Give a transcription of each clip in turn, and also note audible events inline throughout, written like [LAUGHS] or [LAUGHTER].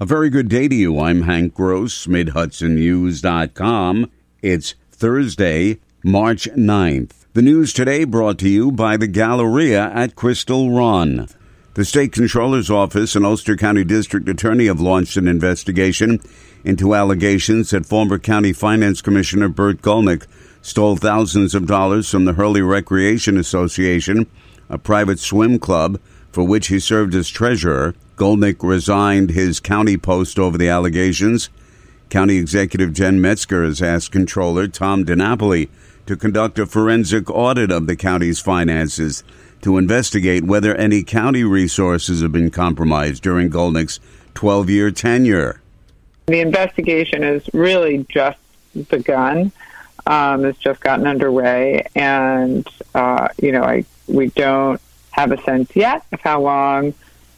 A very good day to you. I'm Hank Gross, MidHudsonNews.com. It's Thursday, March 9th. The news today brought to you by the Galleria at Crystal Run. The State Controller's Office and Ulster County District Attorney have launched an investigation into allegations that former County Finance Commissioner Bert Gulnick stole thousands of dollars from the Hurley Recreation Association, a private swim club for which he served as treasurer. Gulnick resigned his county post over the allegations. County Executive Jen Metzger has asked Controller Tom DiNapoli to conduct a forensic audit of the county's finances to investigate whether any county resources have been compromised during Gulnick's 12 year tenure. The investigation has really just begun. Um, it's just gotten underway, and uh, you know, I we don't have a sense yet of how long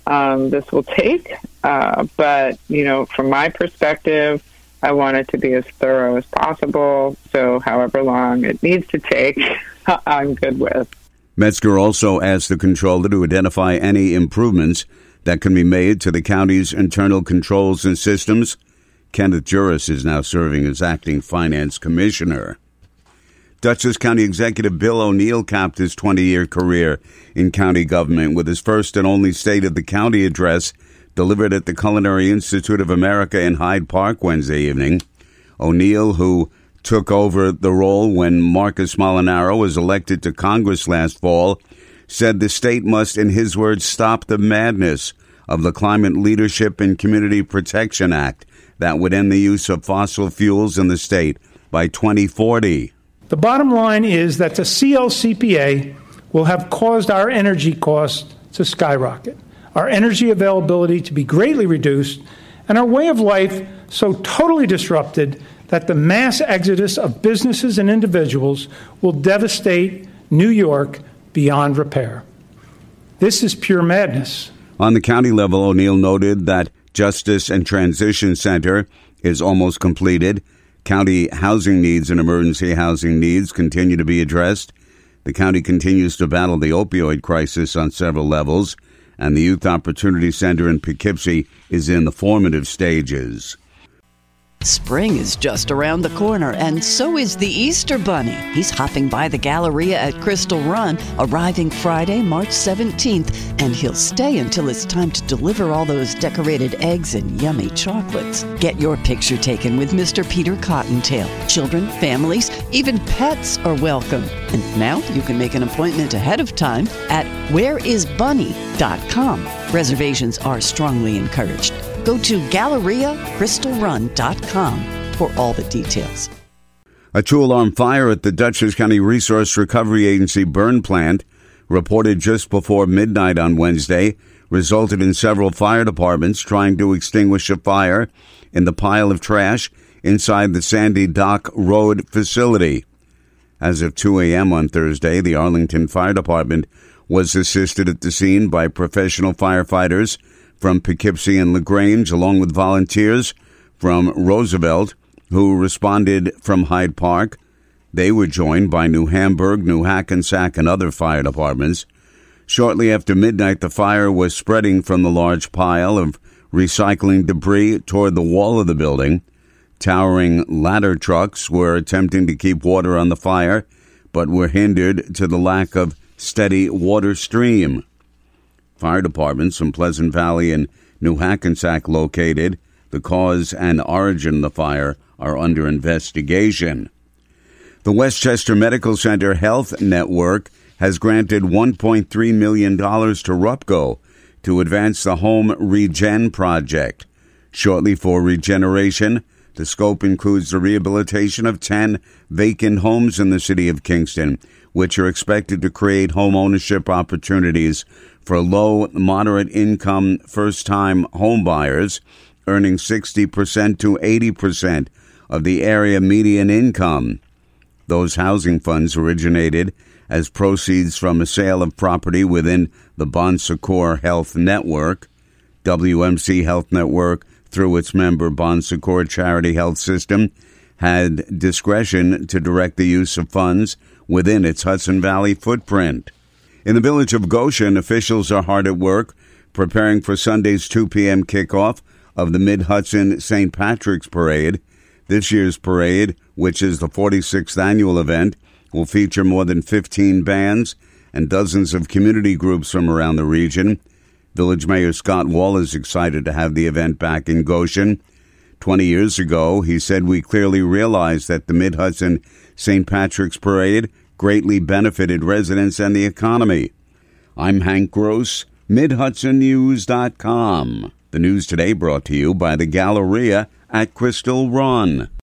um, this will take. Uh, but you know, from my perspective, I want it to be as thorough as possible. So, however long it needs to take, [LAUGHS] I'm good with. Metzger also asked the controller to identify any improvements that can be made to the county's internal controls and systems. Kenneth Juris is now serving as acting finance commissioner. Dutchess County Executive Bill O'Neill capped his 20 year career in county government with his first and only State of the County address delivered at the Culinary Institute of America in Hyde Park Wednesday evening. O'Neill, who took over the role when Marcus Molinaro was elected to Congress last fall, said the state must, in his words, stop the madness of the Climate Leadership and Community Protection Act that would end the use of fossil fuels in the state by 2040. The bottom line is that the CLCPA will have caused our energy costs to skyrocket our energy availability to be greatly reduced, and our way of life so totally disrupted that the mass exodus of businesses and individuals will devastate New York beyond repair. This is pure madness. On the county level, O'Neill noted that Justice and Transition Center is almost completed. County housing needs and emergency housing needs continue to be addressed. The county continues to battle the opioid crisis on several levels and the Youth Opportunity Center in Poughkeepsie is in the formative stages. Spring is just around the corner, and so is the Easter Bunny. He's hopping by the Galleria at Crystal Run, arriving Friday, March 17th, and he'll stay until it's time to deliver all those decorated eggs and yummy chocolates. Get your picture taken with Mr. Peter Cottontail. Children, families, even pets are welcome. And now you can make an appointment ahead of time at whereisbunny.com. Reservations are strongly encouraged. Go to GalleriaCrystalRun.com for all the details. A two alarm fire at the Dutchess County Resource Recovery Agency burn plant, reported just before midnight on Wednesday, resulted in several fire departments trying to extinguish a fire in the pile of trash inside the Sandy Dock Road facility. As of 2 a.m. on Thursday, the Arlington Fire Department was assisted at the scene by professional firefighters from Poughkeepsie and LaGrange, along with volunteers from Roosevelt who responded from Hyde Park. They were joined by New Hamburg, New Hackensack, and other fire departments. Shortly after midnight, the fire was spreading from the large pile of recycling debris toward the wall of the building. Towering ladder trucks were attempting to keep water on the fire, but were hindered to the lack of steady water stream. Fire departments from Pleasant Valley and New Hackensack located. The cause and origin of the fire are under investigation. The Westchester Medical Center Health Network has granted $1.3 million to RUPCO to advance the Home Regen project. Shortly for regeneration, the scope includes the rehabilitation of 10 vacant homes in the city of Kingston, which are expected to create home ownership opportunities for low, moderate income first time homebuyers earning 60% to 80% of the area median income. Those housing funds originated as proceeds from a sale of property within the Bon Secours Health Network. WMC Health Network, through its member Bon Secours Charity Health System, had discretion to direct the use of funds within its Hudson Valley footprint. In the village of Goshen, officials are hard at work preparing for Sunday's 2 p.m. kickoff of the Mid Hudson St. Patrick's Parade. This year's parade, which is the 46th annual event, will feature more than 15 bands and dozens of community groups from around the region. Village Mayor Scott Wall is excited to have the event back in Goshen. 20 years ago, he said we clearly realized that the Mid Hudson St. Patrick's Parade greatly benefited residents and the economy. I'm Hank Gross, MidHudsonNews.com. The news today brought to you by the Galleria at Crystal Run.